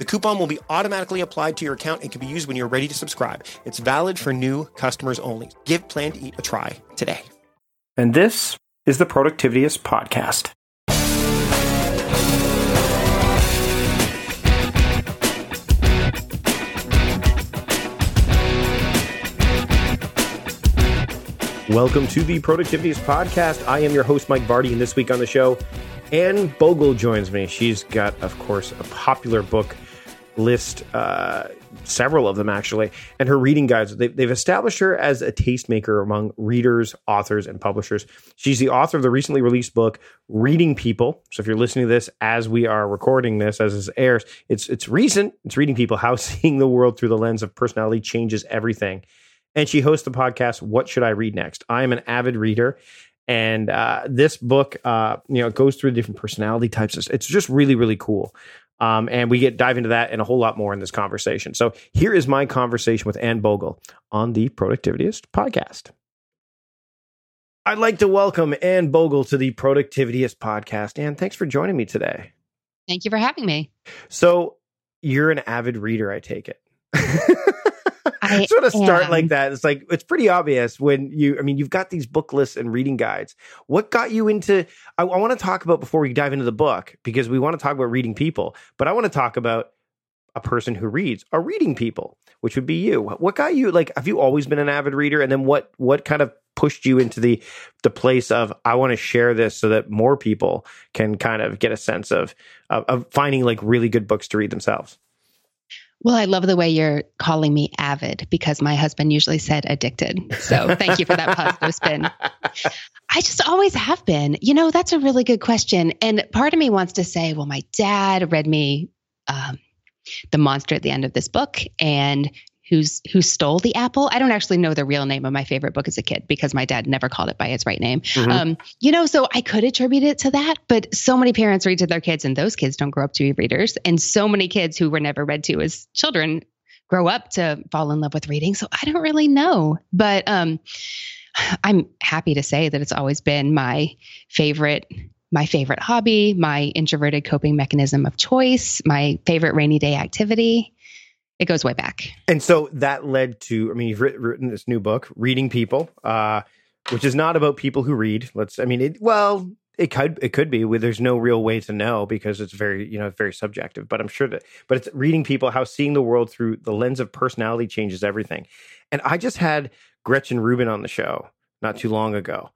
The coupon will be automatically applied to your account and can be used when you're ready to subscribe. It's valid for new customers only. Give Plan to Eat a try today. And this is the Productivityist Podcast. Welcome to the Productivityist Podcast. I am your host, Mike Vardy, and this week on the show, Anne Bogel joins me. She's got, of course, a popular book list uh, several of them actually and her reading guides. They, they've established her as a tastemaker among readers authors and publishers. She's the author of the recently released book reading people. So if you're listening to this as we are recording this as this airs it's it's recent. It's reading people how seeing the world through the lens of personality changes everything. And she hosts the podcast what should i read next? I am an avid reader. And uh, this book uh, you know goes through different personality types. It's just really really cool um, and we get dive into that and a whole lot more in this conversation. So here is my conversation with Anne Bogel on the Productivityist podcast. I'd like to welcome Anne Bogel to the Productivityist podcast. Anne, thanks for joining me today. Thank you for having me. So you're an avid reader, I take it. I sort of start am. like that. It's like it's pretty obvious when you. I mean, you've got these book lists and reading guides. What got you into? I, I want to talk about before we dive into the book because we want to talk about reading people, but I want to talk about a person who reads, a reading people, which would be you. What got you? Like, have you always been an avid reader? And then what? What kind of pushed you into the the place of I want to share this so that more people can kind of get a sense of of, of finding like really good books to read themselves. Well, I love the way you're calling me avid because my husband usually said addicted. So thank you for that positive spin. I just always have been. You know, that's a really good question. And part of me wants to say, well, my dad read me um, The Monster at the End of this book and who's who stole the apple. I don't actually know the real name of my favorite book as a kid because my dad never called it by its right name. Mm-hmm. Um, you know, so I could attribute it to that, but so many parents read to their kids, and those kids don't grow up to be readers, and so many kids who were never read to as children grow up to fall in love with reading. So I don't really know, but um, I'm happy to say that it's always been my favorite my favorite hobby, my introverted coping mechanism of choice, my favorite rainy day activity it goes way back. And so that led to, I mean, you've written this new book, Reading People, uh, which is not about people who read. Let's, I mean, it, well, it could, it could be. There's no real way to know because it's very, you know, very subjective. But I'm sure that, but it's reading people how seeing the world through the lens of personality changes everything. And I just had Gretchen Rubin on the show not too long ago,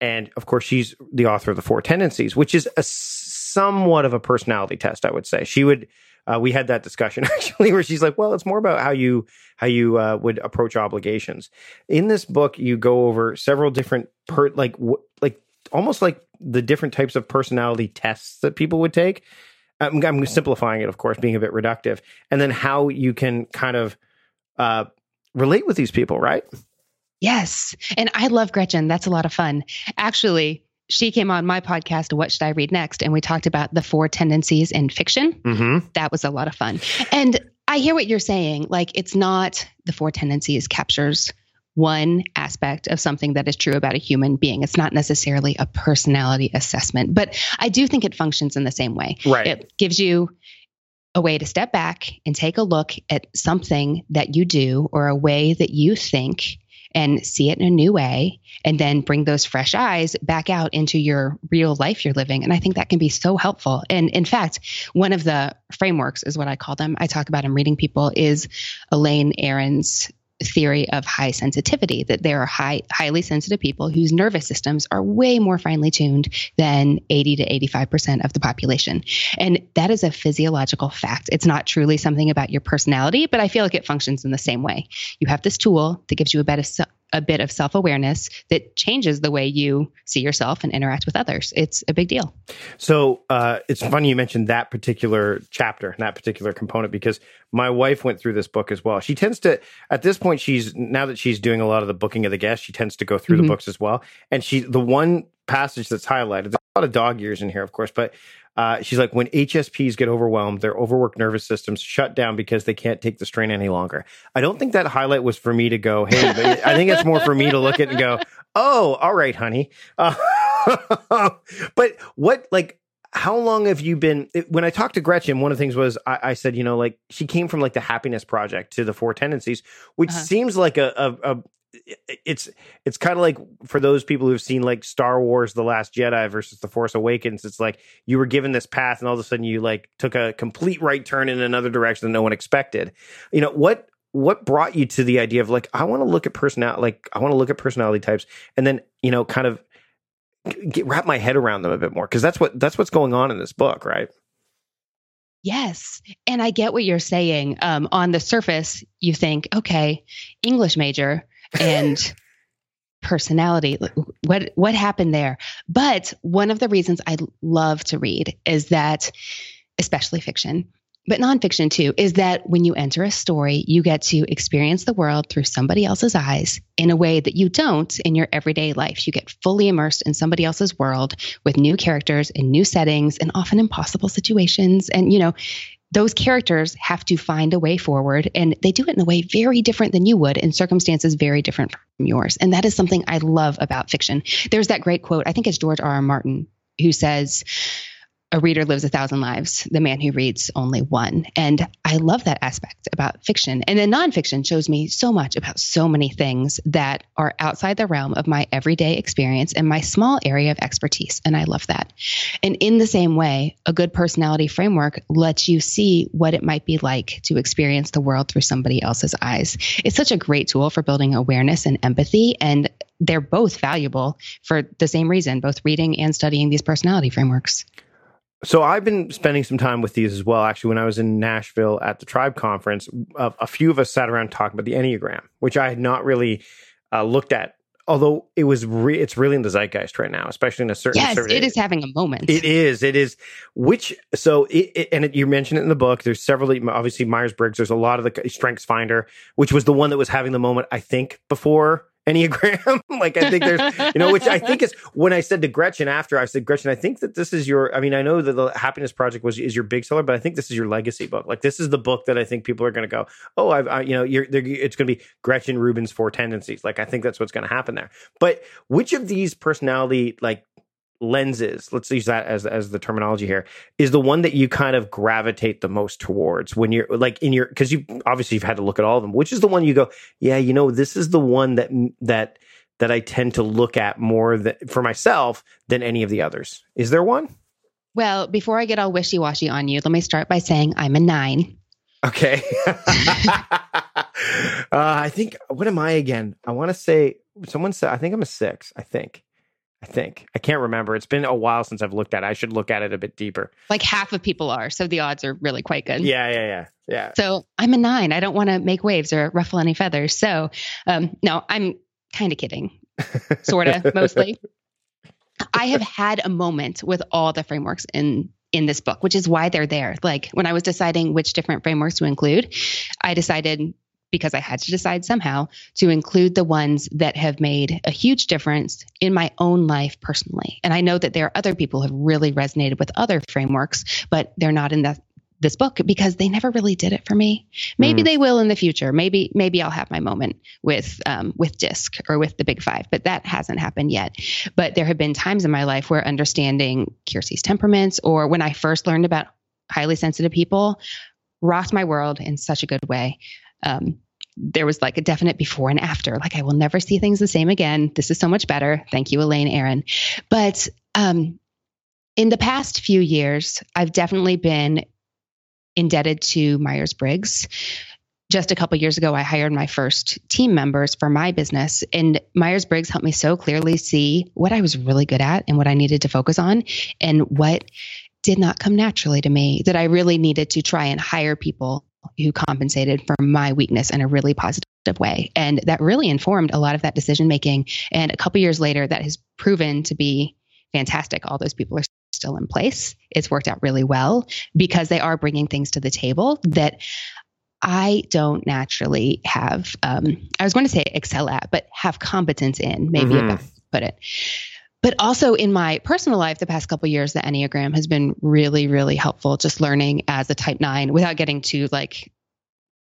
and of course she's the author of the Four Tendencies, which is a somewhat of a personality test, I would say. She would uh, we had that discussion actually where she's like well it's more about how you how you uh, would approach obligations. In this book you go over several different per like w- like almost like the different types of personality tests that people would take. I'm, I'm, simplifying it of course being a bit reductive and then how you can kind of uh, relate with these people right? Yes. And i love gretchen. That's a lot of fun. Actually she came on my podcast, What Should I Read Next? And we talked about the four tendencies in fiction. Mm-hmm. That was a lot of fun. And I hear what you're saying. Like, it's not the four tendencies captures one aspect of something that is true about a human being. It's not necessarily a personality assessment, but I do think it functions in the same way. Right. It gives you a way to step back and take a look at something that you do or a way that you think and see it in a new way and then bring those fresh eyes back out into your real life you're living. And I think that can be so helpful. And in fact, one of the frameworks is what I call them. I talk about in reading people is Elaine Aron's theory of high sensitivity that there are high, highly sensitive people whose nervous systems are way more finely tuned than 80 to 85% of the population. And that is a physiological fact. It's not truly something about your personality, but I feel like it functions in the same way. You have this tool that gives you a of a bit of self awareness that changes the way you see yourself and interact with others. It's a big deal. So uh, it's funny you mentioned that particular chapter, and that particular component, because my wife went through this book as well. She tends to, at this point, she's now that she's doing a lot of the booking of the guests, she tends to go through mm-hmm. the books as well. And she, the one passage that's highlighted, there's a lot of dog ears in here, of course, but uh, she's like, when HSPs get overwhelmed, their overworked nervous systems shut down because they can't take the strain any longer. I don't think that highlight was for me to go, hey, but I think it's more for me to look at and go, oh, all right, honey. Uh, but what, like, how long have you been when i talked to gretchen one of the things was i, I said you know like she came from like the happiness project to the four tendencies which uh-huh. seems like a, a, a it's it's kind of like for those people who've seen like Star Wars: The Last Jedi versus The Force Awakens. It's like you were given this path, and all of a sudden you like took a complete right turn in another direction that no one expected. You know what? What brought you to the idea of like I want to look at personality, like I want to look at personality types, and then you know kind of get, wrap my head around them a bit more because that's what that's what's going on in this book, right? Yes. And I get what you're saying. Um, on the surface, you think, okay, English major, and personality. What what happened there? But one of the reasons i love to read is that especially fiction but nonfiction too is that when you enter a story you get to experience the world through somebody else's eyes in a way that you don't in your everyday life. You get fully immersed in somebody else's world with new characters and new settings and often impossible situations. And you know those characters have to find a way forward and they do it in a way very different than you would in circumstances very different from yours. And that is something i love about fiction. There's that great quote i think it's george r r martin who says a reader lives a thousand lives, the man who reads only one. And I love that aspect about fiction. And then nonfiction shows me so much about so many things that are outside the realm of my everyday experience and my small area of expertise. And I love that. And in the same way, a good personality framework lets you see what it might be like to experience the world through somebody else's eyes. It's such a great tool for building awareness and empathy. And they're both valuable for the same reason, both reading and studying these personality frameworks. So I've been spending some time with these as well. Actually, when I was in Nashville at the Tribe conference, a, a few of us sat around talking about the Enneagram, which I had not really uh, looked at. Although it was, re- it's really in the zeitgeist right now, especially in a certain. Yes, certain, it is having a moment. It is. It is. Which so it, it and it, you mentioned it in the book. There's several. Obviously, Myers Briggs. There's a lot of the Strengths Finder, which was the one that was having the moment. I think before Enneagram. like I think there's, you know, which I think is when I said to Gretchen after I said, Gretchen, I think that this is your, I mean, I know that the Happiness Project was is your big seller, but I think this is your legacy book. Like this is the book that I think people are going to go, oh, I've, I, you know, you're, it's going to be Gretchen Rubin's Four Tendencies. Like I think that's what's going to happen there. But which of these personality like lenses let's use that as as the terminology here is the one that you kind of gravitate the most towards when you're like in your because you obviously you've had to look at all of them which is the one you go yeah you know this is the one that that that i tend to look at more that for myself than any of the others. Is there one? Well before i get all wishy-washy on you let me start by saying i'm a nine. Okay. Uh, i think what am i again? I want to say someone said i think i'm a six i think I think. I can't remember. It's been a while since I've looked at it. I should look at it a bit deeper. Like half of people are. So the odds are really quite good. Yeah, yeah, yeah. Yeah. So I'm a nine. I don't want to make waves or ruffle any feathers. So um, no, I'm kind of kidding. Sort of, mostly. I have had a moment with all the frameworks in in this book, which is why they're there. Like when I was deciding which different frameworks to include, I decided because I had to decide somehow to include the ones that have made a huge difference in my own life personally. And I know that there are other people who have really resonated with other frameworks, but they're not in this book because they never really did it for me. Maybe mm. they will in the future. Maybe maybe I'll have my moment with um, with DISC or with the Big Five, but that hasn't happened yet. But there have been times in my life where understanding Keirsey's temperaments, or when I first learned about highly sensitive people, rocked my world in such a good way um, there was like a definite before and after. Like, I will never see things the same again. This is so much better. Thank you, Elaine Aron. But um, in the past few years, I've definitely been indebted to Myers Briggs just a couple years ago, I hired my first team members for my business, and Myers Briggs helped me so clearly see what I was really good at and what I needed to focus on, and what did not come naturally to me. That I really needed to try and hire people who compensated for my weakness in a really positive way, and that really informed a lot of that decision making. And a couple years later, that has proven to be fantastic. All those people are still in place. It's worked out really well because they are bringing things to the table that I don't naturally have, um, I was going to say excel at, but have competence in, maybe mm-hmm. put it. But also in my personal life, the past couple years, the Enneagram has been really, really helpful. Just learning as a type nine without getting too like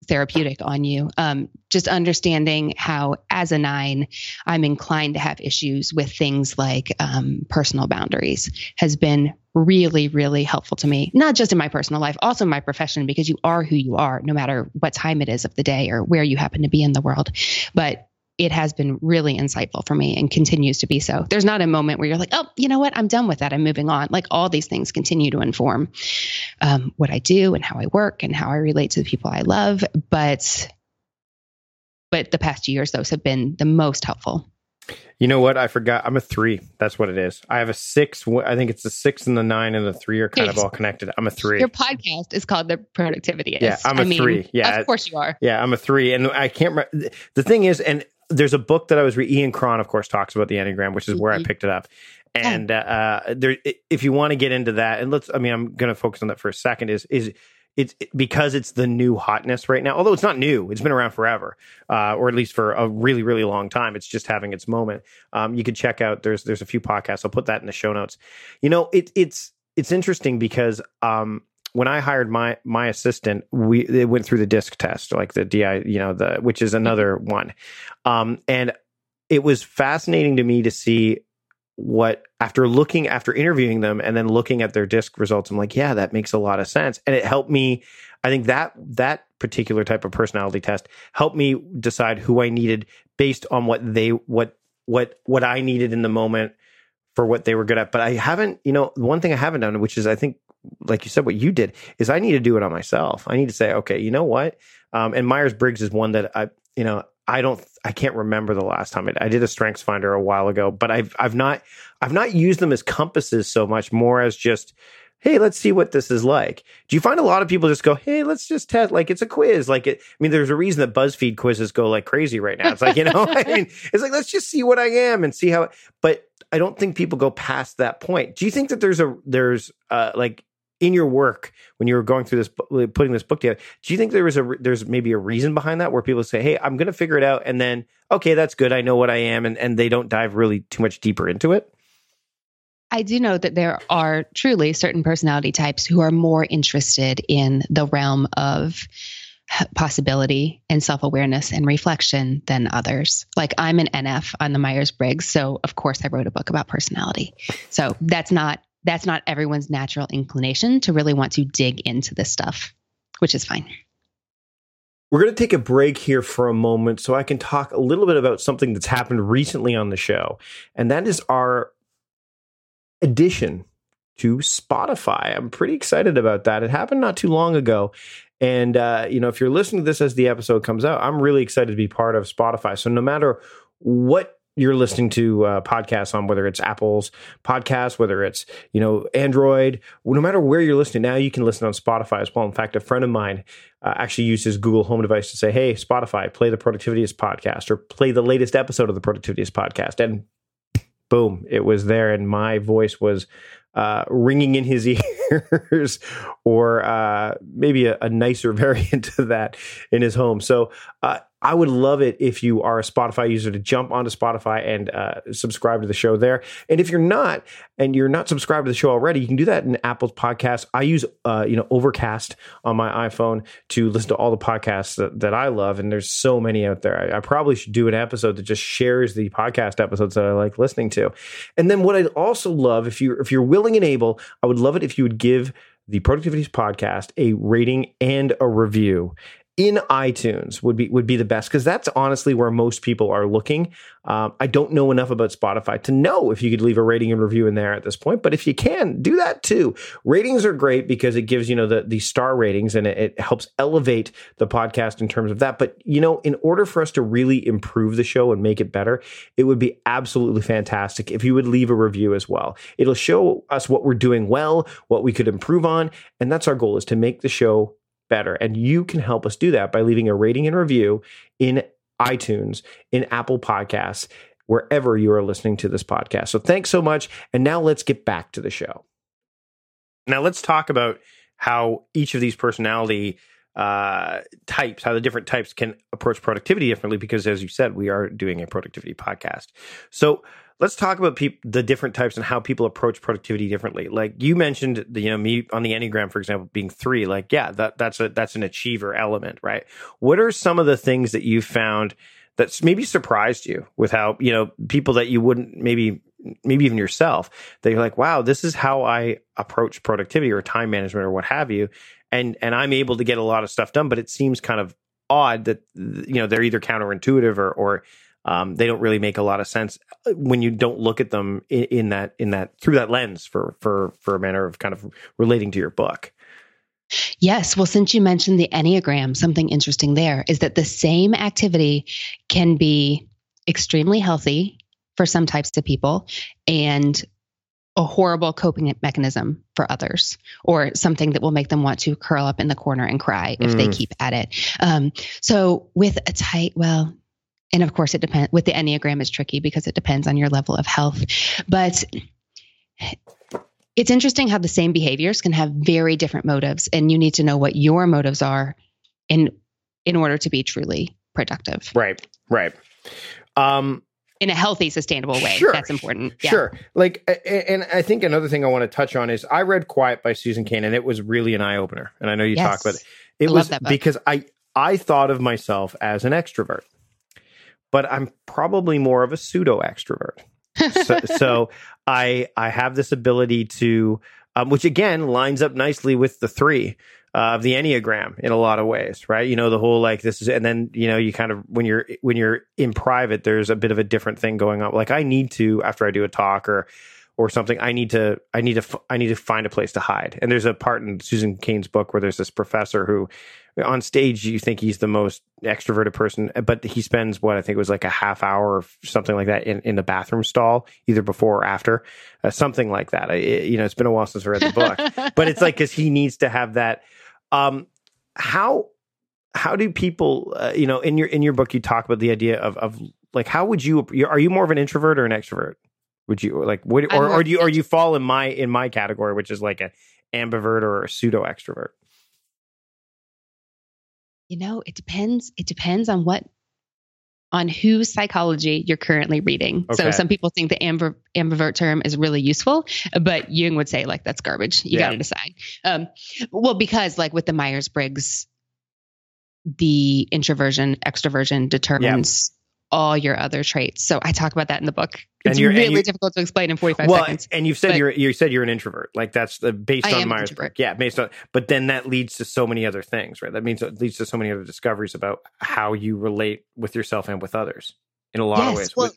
therapeutic on you. Um, just understanding how, as a nine, I'm inclined to have issues with things like um, personal boundaries has been really, really helpful to me, not just in my personal life, also in my profession, because you are who you are, no matter what time it is of the day or where you happen to be in the world. But it has been really insightful for me and continues to be so. There's not a moment where you're like, oh, you know what? I'm done with that. I'm moving on. Like all these things continue to inform um, what I do and how I work and how I relate to the people I love. But but the past years, those have been the most helpful. You know what? I forgot. I'm a three. That's what it is. I have a six. I think it's the six and the nine and the three are kind of all connected. I'm a three. Your podcast is called the Productivity. Yeah, I'm a I three. Mean, yeah, of course you are. Yeah, I'm a three, and I can't. remember. The thing is, and there's a book that I was reading. Ian Cron, of course, talks about the Enneagram, which is mm-hmm. where I mm-hmm. picked it up. And uh, there, if you want to get into that, and let's, I mean, I'm going to focus on that for a second. Is is it's because it's the new hotness right now. Although it's not new, it's been around forever, uh, or at least for a really, really long time. It's just having its moment. Um, you could check out. There's there's a few podcasts. I'll put that in the show notes. You know, it, it's it's interesting because um, when I hired my my assistant, we it went through the disc test, like the DI, you know, the which is another one, um, and it was fascinating to me to see what after looking after interviewing them and then looking at their disc results. I'm like, yeah, that makes a lot of sense, and it helped me. I think that that particular type of personality test helped me decide who I needed based on what they what what what I needed in the moment for what they were good at. But I haven't, you know, one thing I haven't done, which is I think like you said, what you did is I need to do it on myself. I need to say, okay, you know what? Um, and Myers Briggs is one that I, you know, I don't, I can't remember the last time I, I did a Strengths Finder a while ago, but I've, I've not, I've not used them as compasses so much, more as just, hey, let's see what this is like. Do you find a lot of people just go, hey, let's just test, like it's a quiz, like it. I mean, there's a reason that BuzzFeed quizzes go like crazy right now. It's like you know, I mean, it's like let's just see what I am and see how. But I don't think people go past that point. Do you think that there's a there's uh like in your work when you were going through this putting this book together do you think there was a there's maybe a reason behind that where people say hey i'm going to figure it out and then okay that's good i know what i am and, and they don't dive really too much deeper into it I do know that there are truly certain personality types who are more interested in the realm of possibility and self awareness and reflection than others. Like I'm an NF on the Myers Briggs. So, of course, I wrote a book about personality. So, that's not that's not everyone's natural inclination to really want to dig into this stuff, which is fine. We're going to take a break here for a moment so I can talk a little bit about something that's happened recently on the show, and that is our addition to Spotify. I'm pretty excited about that. It happened not too long ago. And, uh, you know, if you're listening to this as the episode comes out, I'm really excited to be part of Spotify. So no matter what you're listening to uh, podcasts on, whether it's Apple's podcast, whether it's you know Android, no matter where you're listening now, you can listen on Spotify as well. In fact, a friend of mine uh, actually used his Google Home device to say, "Hey, Spotify, play the Productivityist podcast or play the latest episode of the Productivityist podcast," and boom, it was there, and my voice was uh, ringing in his ears, or uh, maybe a, a, nicer variant of that in his home. So uh, I would love it if you are a Spotify user to jump onto Spotify and uh, subscribe to the show there. And if you're not, and you're not subscribed to the show already, you can do that in Apple's podcast. I use, uh, you know, Overcast on my iPhone to listen to all the podcasts that, that I love, and there's so many out there. I, I, probably should do an episode that just shares the podcast episodes that I like listening to. And then what I'd also love, if you if you're willing and able, I would love it if you would give the Productivityist podcast a rating and a review in iTunes would be would be the best because that's honestly where most people are looking. Um, I don't know enough about Spotify to know if you could leave a rating and review in there at this point, but if you can, do that too. Ratings are great because it gives you know the the star ratings and it, it helps elevate the podcast in terms of that. But you know, in order for us to really improve the show and make it better, it would be absolutely fantastic if you would leave a review as well. It'll show us what we're doing well, what we could improve on, and that's our goal is to make the show better. And you can help us do that by leaving a rating and review in iTunes, in Apple Podcasts, wherever you are listening to this podcast. So thanks so much. And now let's get back to the show. Now let's talk about how each of these personality uh, types, how the different types can approach productivity differently, because as you said, we are doing a productivity podcast. So let's talk about peop- the different types and how people approach productivity differently. Like you mentioned, the, you know, me on the Enneagram, for example, being three. Like, yeah, that that's a that's an achiever element, right? What are some of the things that you found that's maybe surprised you with how you know people that you wouldn't maybe maybe even yourself that you're like, wow, this is how I approach productivity or time management or what have you, and and I'm able to get a lot of stuff done, but it seems kind of odd that you know they're either counterintuitive or or um, they don't really make a lot of sense uh, when you don't look at them in, in, that in that through that lens for for for a manner of kind of relating to your book. Yes. Well, since you mentioned the Enneagram, something interesting there is that the same activity can be extremely healthy for some types of people and a horrible coping mechanism for others, or something that will make them want to curl up in the corner and cry if mm. they keep at it. Um, so, with a tight, well, and of course it depends with the enneagram is tricky because it depends on your level of health. But it's interesting how the same behaviors can have very different motives and you need to know what your motives are in in order to be truly productive. Right right. Um in a healthy sustainable way. Sure, that's important. Yeah. sure. Like and i think another thing i want to touch on is i read quiet by susan cain and it was really an eye-opener. And i know you yes. talk about it. It I was because i i thought of myself as an extrovert but I'm probably more of a pseudo extrovert. so, so, I I have this ability to, um, which again lines up nicely with the three uh, of the enneagram in a lot of ways, right? You know the whole like this is, and then you know you kind of when you're when you're in private, there's a bit of a different thing going on. Like I need to after I do a talk or or something i need to i need to i need to find a place to hide and there's a part in susan cain's book where there's this professor who on stage you think he's the most extroverted person, but he spends what I think was like a half hour or something like that in, in the bathroom stall, either before or after, uh, something like that. I, it, you know, it's been a while since I read the book, but it's like because he needs to have that. Um, how how do people, uh, you know, in your in your book you talk about the idea of of like how would you are you more of an introvert or an extrovert? Would you like would or, or do you or you fall in my in my category, which is like a ambivert or a pseudo extrovert? you know, it depends. It depends on what on whose psychology you're currently reading. Okay. So some people think the ambiv- ambivert term is really useful, but Jung would say like that's garbage. You yeah. got to decide. Um, well, because like with the Myers Briggs, the introversion extroversion determines all your other traits. So I talk about that in the book. It's really you, difficult to explain in 45 well, seconds. And you've said you're you said you're an introvert. Like that's the based I on Myers Briggs. Yeah, based on but then that leads to so many other things, right? That means it leads to so many other discoveries about how you relate with yourself and with others in a lot yes, of ways. Well,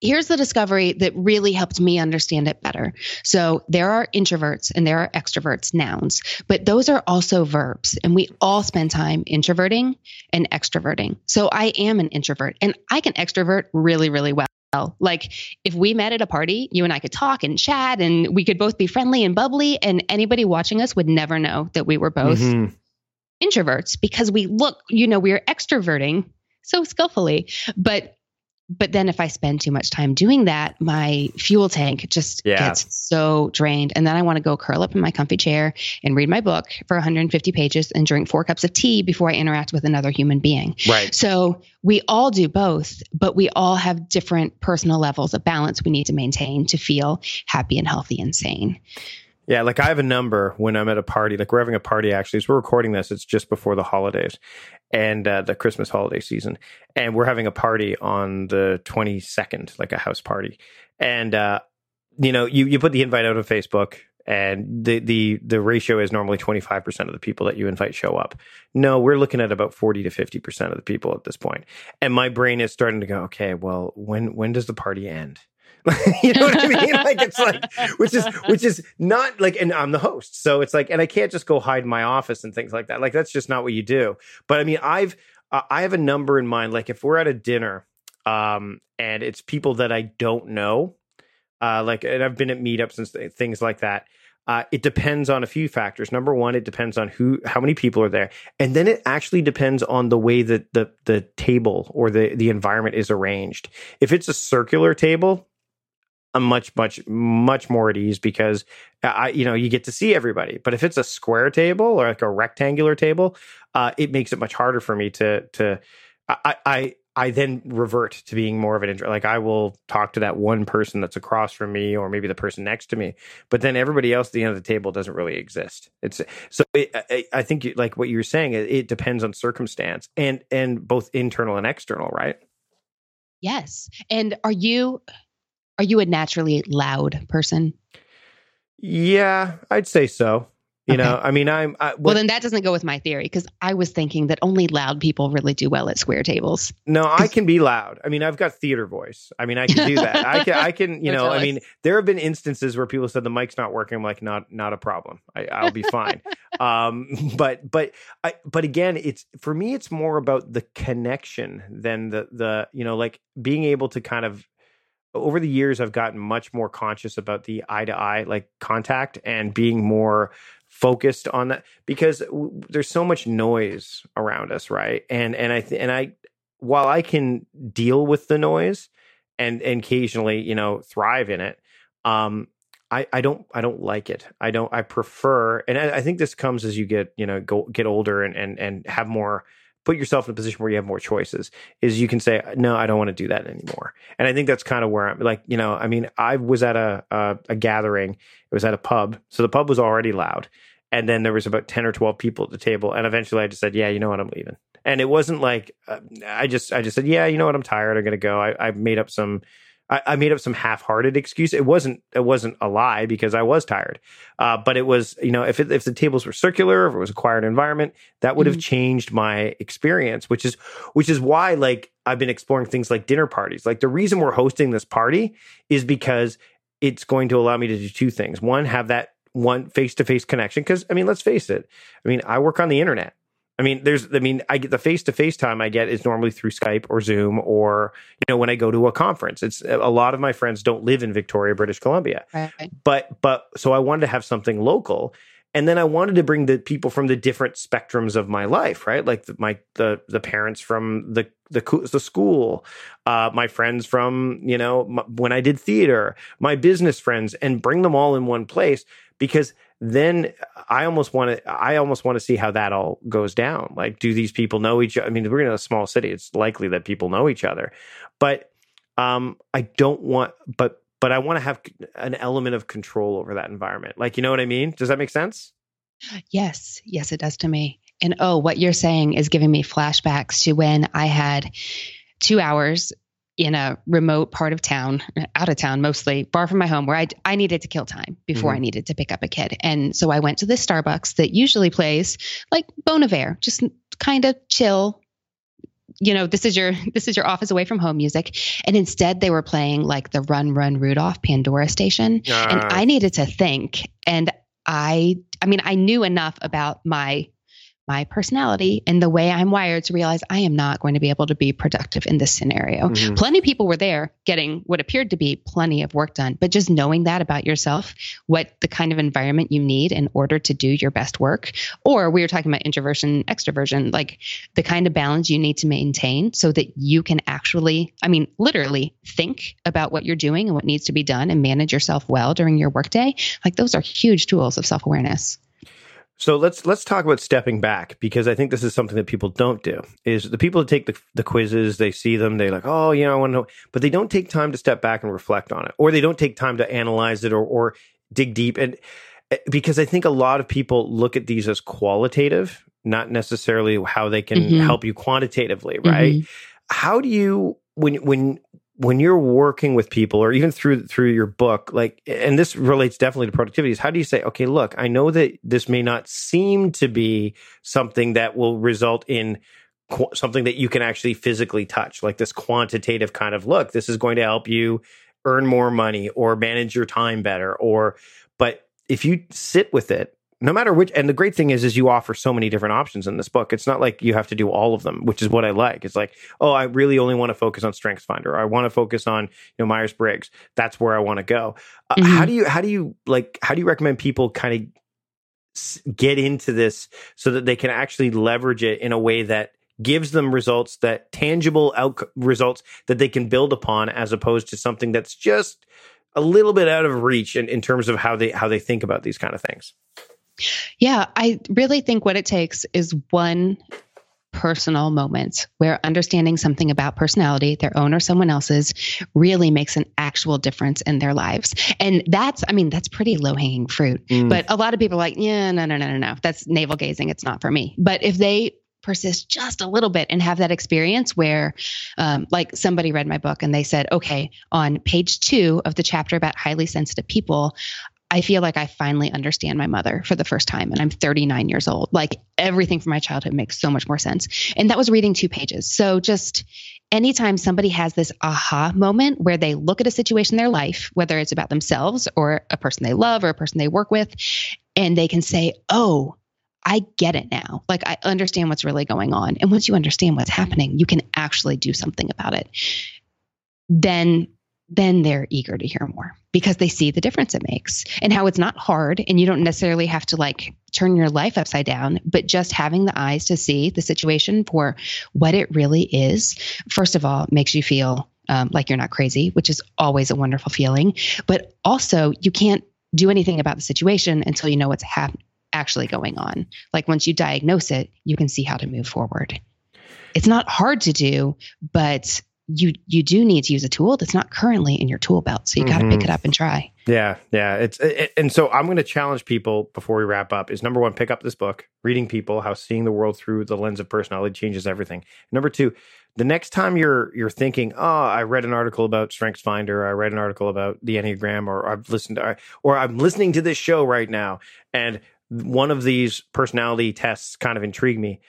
here's the discovery that really helped me understand it better. So there are introverts and there are extroverts, nouns, but those are also verbs. And we all spend time introverting and extroverting. So I am an introvert and I can extrovert really, really well. Like if we met at a party, you and I could talk and chat and we could both be friendly and bubbly, and anybody watching us would never know that we were both mm-hmm. introverts because we look, you know, we are extroverting so skillfully. But but then if I spend too much time doing that, my fuel tank just yeah. gets so drained. And then I want to go curl up in my comfy chair and read my book for 150 pages and drink four cups of tea before I interact with another human being. Right. So we all do both, but we all have different personal levels of balance we need to maintain to feel happy and healthy and sane. Yeah, like I have a number when I'm at a party. Like we're having a party actually. As we're recording this, it's just before the holidays and uh, the Christmas holiday season, and we're having a party on the 22nd, like a house party. And uh, you know, you you put the invite out on Facebook, and the the the ratio is normally 25% of the people that you invite show up. No, we're looking at about 40 to 50% of the people at this point. And my brain is starting to go, okay, well, when when does the party end? you know what I mean? Like it's like, which is which is not like, and I'm the host, so it's like, and I can't just go hide in my office and things like that. Like that's just not what you do. But I mean, I've uh, I have a number in mind. Like if we're at a dinner, um, and it's people that I don't know, uh, like, and I've been at meetups and things like that. Uh, it depends on a few factors. Number one, it depends on who, how many people are there, and then it actually depends on the way that the the table or the the environment is arranged. If it's a circular table, I'm much much much more at ease because I you know you get to see everybody. But if it's a square table or like a rectangular table, uh, it makes it much harder for me to to I I I then revert to being more of an intro. Like I will talk to that one person that's across from me, or maybe the person next to me. But then everybody else at the end of the table doesn't really exist. It's so it, I, I, think you, like what you were saying. It, it depends on circumstance and and both internal and external, right? Yes. And are you are you a naturally loud person? Yeah, I'd say so. You okay. know, I mean, I'm. I, what, well, then that doesn't go with my theory because I was thinking that only loud people really do well at square tables. No, I can be loud. I mean, I've got theater voice. I mean, I can do that. I can. I can. You know, I mean, there have been instances where people said the mic's not working. I'm like, not, not a problem. I, will be fine. um, but, but, I, but again, it's for me, it's more about the connection than the, the, you know, like being able to kind of over the years i've gotten much more conscious about the eye to eye like contact and being more focused on that because w- there's so much noise around us right and and i th- and i while i can deal with the noise and, and occasionally you know thrive in it um I, I don't I don't like it. I don't I prefer and I, I think this comes as you get you know go get older and and and have more put yourself in a position where you have more choices is you can say no i don't want to do that anymore. And i think that's kind of where i'm like you know i mean i was at a, a, a gathering it was at a pub so the pub was already loud and then there was about 10 or 12 people at the table and eventually i just said yeah you know what i'm leaving. And it wasn't like uh, i just i just said yeah you know what i'm tired i'm gonna go i, I made up some I, I, made up some half-hearted excuse. It wasn't it wasn't a lie because I was tired, uh, but it was you know if it, if the tables were circular, if it was a quiet environment, that would have mm-hmm. changed my experience. Which is which is why like I've been exploring things like dinner parties. Like the reason we're hosting this party is because it's going to allow me to do two things. One, have that one face-to-face connection because I mean, let's face it. I mean, I work on the internet. I mean, there's, I mean, I get the face to face time I get is normally through Skype or Zoom or, you know, when I go to a conference. It's a lot of my friends don't live in Victoria, British Columbia. Right. But, but, so I wanted to have something local. And then I wanted to bring the people from the different spectrums of my life, right? Like the, my, the, the parents from the, the, the school, uh, my friends from, you know, my, when I did theater, my business friends, and bring them all in one place because then I almost want to I almost want to see how that all goes down. Like, do these people know each other? I mean, we're in a small city. It's likely that people know each other, but um, I don't want, but but I want to have an element of control over that environment. Like, you know what I mean? Does that make sense? Yes, yes, it does to me. And oh, what you're saying is giving me flashbacks to when I had two hours in a remote part of town, out of town mostly, far from my home, where I, I needed to kill time before mm-hmm. I needed to pick up a kid. And so I went to the Starbucks that usually plays like Bon Iver, just kind of chill. You know, this is your this is your office away from home music, and instead they were playing like the Run Run Rudolph Pandora station, uh. and I needed to think. And I, I mean, I knew enough about my my personality and the way I'm wired to realize I am not going to be able to be productive in this scenario. Mm-hmm. Plenty of people were there getting what appeared to be plenty of work done, but just knowing that about yourself, what the kind of environment you need in order to do your best work, or we were talking about introversion, extroversion, like the kind of balance you need to maintain so that you can actually, I mean, literally think about what you're doing and what needs to be done and manage yourself well during your workday. Like those are huge tools of self awareness. So let's let's talk about stepping back because I think this is something that people don't do. Is the people that take the, the quizzes, they see them, they like, oh, you know, I want to know, but they don't take time to step back and reflect on it, or they don't take time to analyze it or or dig deep. And eh, because I think a lot of people look at these as qualitative, not necessarily how they can mm-hmm. help you quantitatively, right? Mm-hmm. How do you when when when you're working with people or even through through your book like and this relates definitely to productivity is how do you say okay look i know that this may not seem to be something that will result in qu- something that you can actually physically touch like this quantitative kind of look this is going to help you earn more money or manage your time better or but if you sit with it no matter which and the great thing is is you offer so many different options in this book. It's not like you have to do all of them which is what i like. It's like oh i really only want to focus on strengths finder. I want to focus on you know myers-briggs. That's where i want to go. Uh, mm-hmm. how do you how do you like how do you recommend people kind of get into this so that they can actually leverage it in a way that gives them results that tangible out- results that they can build upon as opposed to something that's just a little bit out of reach in, in terms of how they how they think about these kind of things yeah, I really think what it takes is one personal moment where understanding something about personality, their own or someone else's, really makes an actual difference in their lives. And that's, I mean, that's pretty low hanging fruit. Mm. But a lot of people are like, yeah, no, no, no, no, no. That's navel gazing. It's not for me. But if they persist just a little bit and have that experience where, um, like somebody read my book and they said, okay, on page two of the chapter about highly sensitive people, I feel like I finally understand my mother for the first time and I'm 39 years old. Like everything from my childhood makes so much more sense. And that was reading two pages. So just anytime somebody has this aha moment where they look at a situation in their life, whether it's about themselves or a person they love or a person they work with, and they can say, Oh, I get it now. Like I understand what's really going on. And once you understand what's happening, you can actually do something about it. Then then they're eager to hear more because they see the difference it makes and how it's not hard and you don't necessarily have to like turn your life upside down but just having the eyes to see the situation for what it really is first of all makes you feel um, like you're not crazy which is always a wonderful feeling. But also you can't do anything about the situation until you know what's hap- actually going on. Like once you diagnose it you can see how to move forward. It's not hard to do but you you do need to use a tool that's not currently in your tool belt. So you got to mm-hmm. pick it up and try. Yeah yeah. It's it, and so i'm going to challenge people before we wrap up is number one pick up this book reading people how seeing the world through the lens of personality changes everything. Number two the next time you're you're thinking oh i read an article about strengths finder i read an article about the enneagram or i've listened to or i'm listening to this show right now and one of these personality tests kind of intrigue me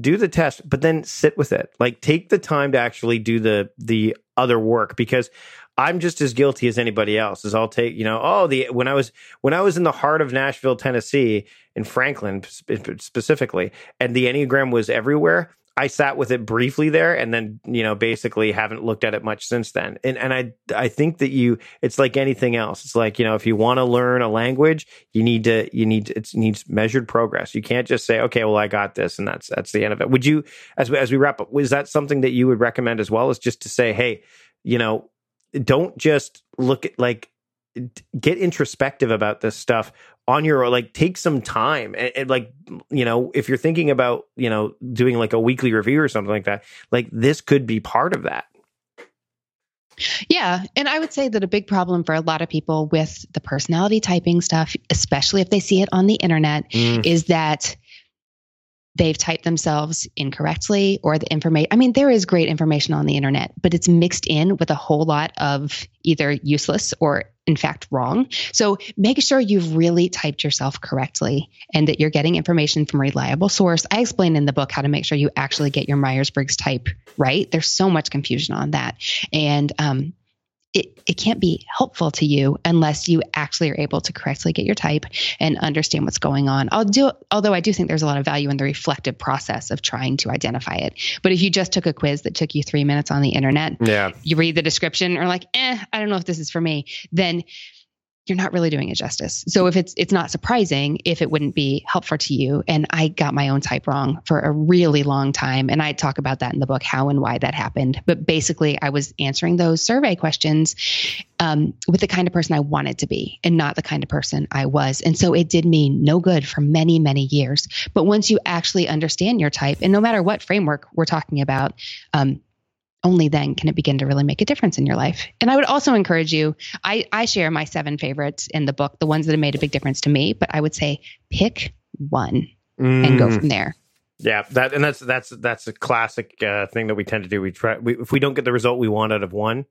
do the test, but then sit with it. Like take the time to actually do the the other work because I'm just as guilty as anybody else. Is I'll take, you know, oh, the when I was when I was in the heart of Nashville, Tennessee, in Franklin specifically, and the Enneagram was everywhere. I sat with it briefly there and then, you know, basically haven't looked at it much since then. And and I I think that you it's like anything else. It's like, you know, if you want to learn a language, you need to you need it needs measured progress. You can't just say, "Okay, well I got this," and that's that's the end of it. Would you as as we wrap up, is that something that you would recommend as well as just to say, "Hey, you know, don't just look at like get introspective about this stuff on your like take some time and, and, like you know if you're thinking about you know doing like a weekly review or something like that like this could be part of that yeah and i would say that a big problem for a lot of people with the personality typing stuff especially if they see it on the internet mm. is that they've typed themselves incorrectly or the information i mean there is great information on the internet but it's mixed in with a whole lot of either useless or in fact wrong. So make sure you've really typed yourself correctly and that you're getting information from a reliable source. I explain in the book how to make sure you actually get your myers-briggs type right. There's so much confusion on that. And um, it, it can't be helpful to you unless you actually are able to correctly get your type and understand what's going on. I'll do, although I do think there's a lot of value in the reflective process of trying to identify it. But if you just took a quiz that took you three minutes on the internet, yeah. you read the description or like, eh, I don't know if this is for me, then you're not really doing it justice. So if it's it's not surprising if it wouldn't be helpful to you. And I got my own type wrong for a really long time. And I talk about that in the book, how and why that happened. But basically I was answering those survey questions um, with the kind of person I wanted to be and not the kind of person I was. And so it did me no good for many, many years. But once you actually understand your type, and no matter what framework we're talking about, um, only then can it begin to really make a difference in your life. And I would also encourage you, I, I share my seven favorites in the book, the ones that have made a big difference to me, but I would say pick one mm. and go mm. from there. Yeah, that and that's that's that's a classic uh, thing that we tend to do. We try we, if we don't get the result we want out of one,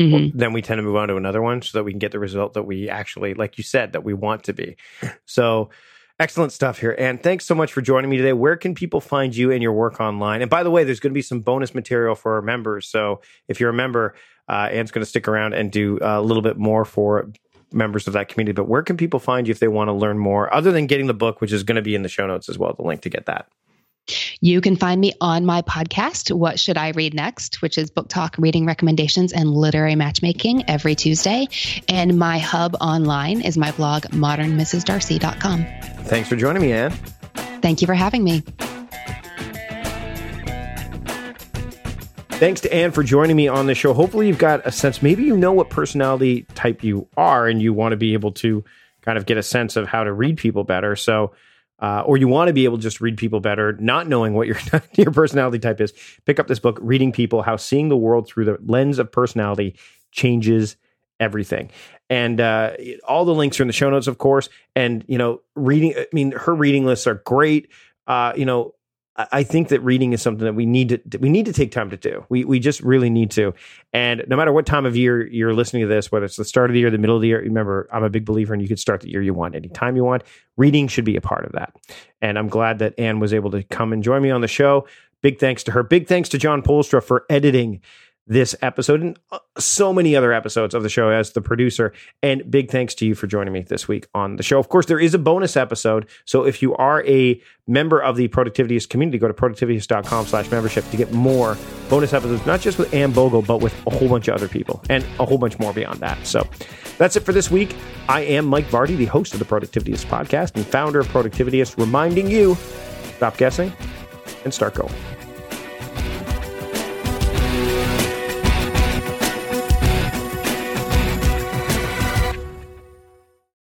mm-hmm. then we tend to move on to another one so that we can get the result that we actually, like you said, that we want to be. So, excellent stuff here. And thanks so much for joining me today. Where can people find you and your work online? And by the way, there's going to be some bonus material for our members. So, if you're a member, uh, Anne's going to stick around and do a little bit more for members of that community. But where can people find you if they want to learn more, other than getting the book, which is going to be in the show notes as well, the link to get that? You can find me on my podcast, What Should I Read Next, which is book talk, reading recommendations, and literary matchmaking every Tuesday. And my hub online is my blog, modernmrsdarcy.com. Thanks for joining me, Anne. Thank you for having me. Thanks to Anne for joining me on the show. Hopefully, you've got a sense. Maybe you know what personality type you are, and you want to be able to kind of get a sense of how to read people better. So, uh, or you want to be able to just read people better, not knowing what your your personality type is, pick up this book, Reading People: How Seeing the World Through the Lens of Personality Changes Everything. And uh, all the links are in the show notes, of course. And you know, reading. I mean, her reading lists are great. Uh, you know, I think that reading is something that we need to we need to take time to do. We we just really need to. And no matter what time of year you're listening to this, whether it's the start of the year, the middle of the year, remember I'm a big believer and you could start the year you want, anytime you want. Reading should be a part of that. And I'm glad that Anne was able to come and join me on the show. Big thanks to her. Big thanks to John Polstra for editing this episode and uh, so many other episodes of the show as the producer. And big thanks to you for joining me this week on the show. Of course, there is a bonus episode. So if you are a member of the Productivityist community, go to productivityist.com slash membership to get more bonus episodes, not just with Anne Bogel, but with a whole bunch of other people and a whole bunch more beyond that. So that's it for this week. I am Mike Vardy, the host of the Productivityist podcast and founder of Productivityist, reminding you stop guessing and start going.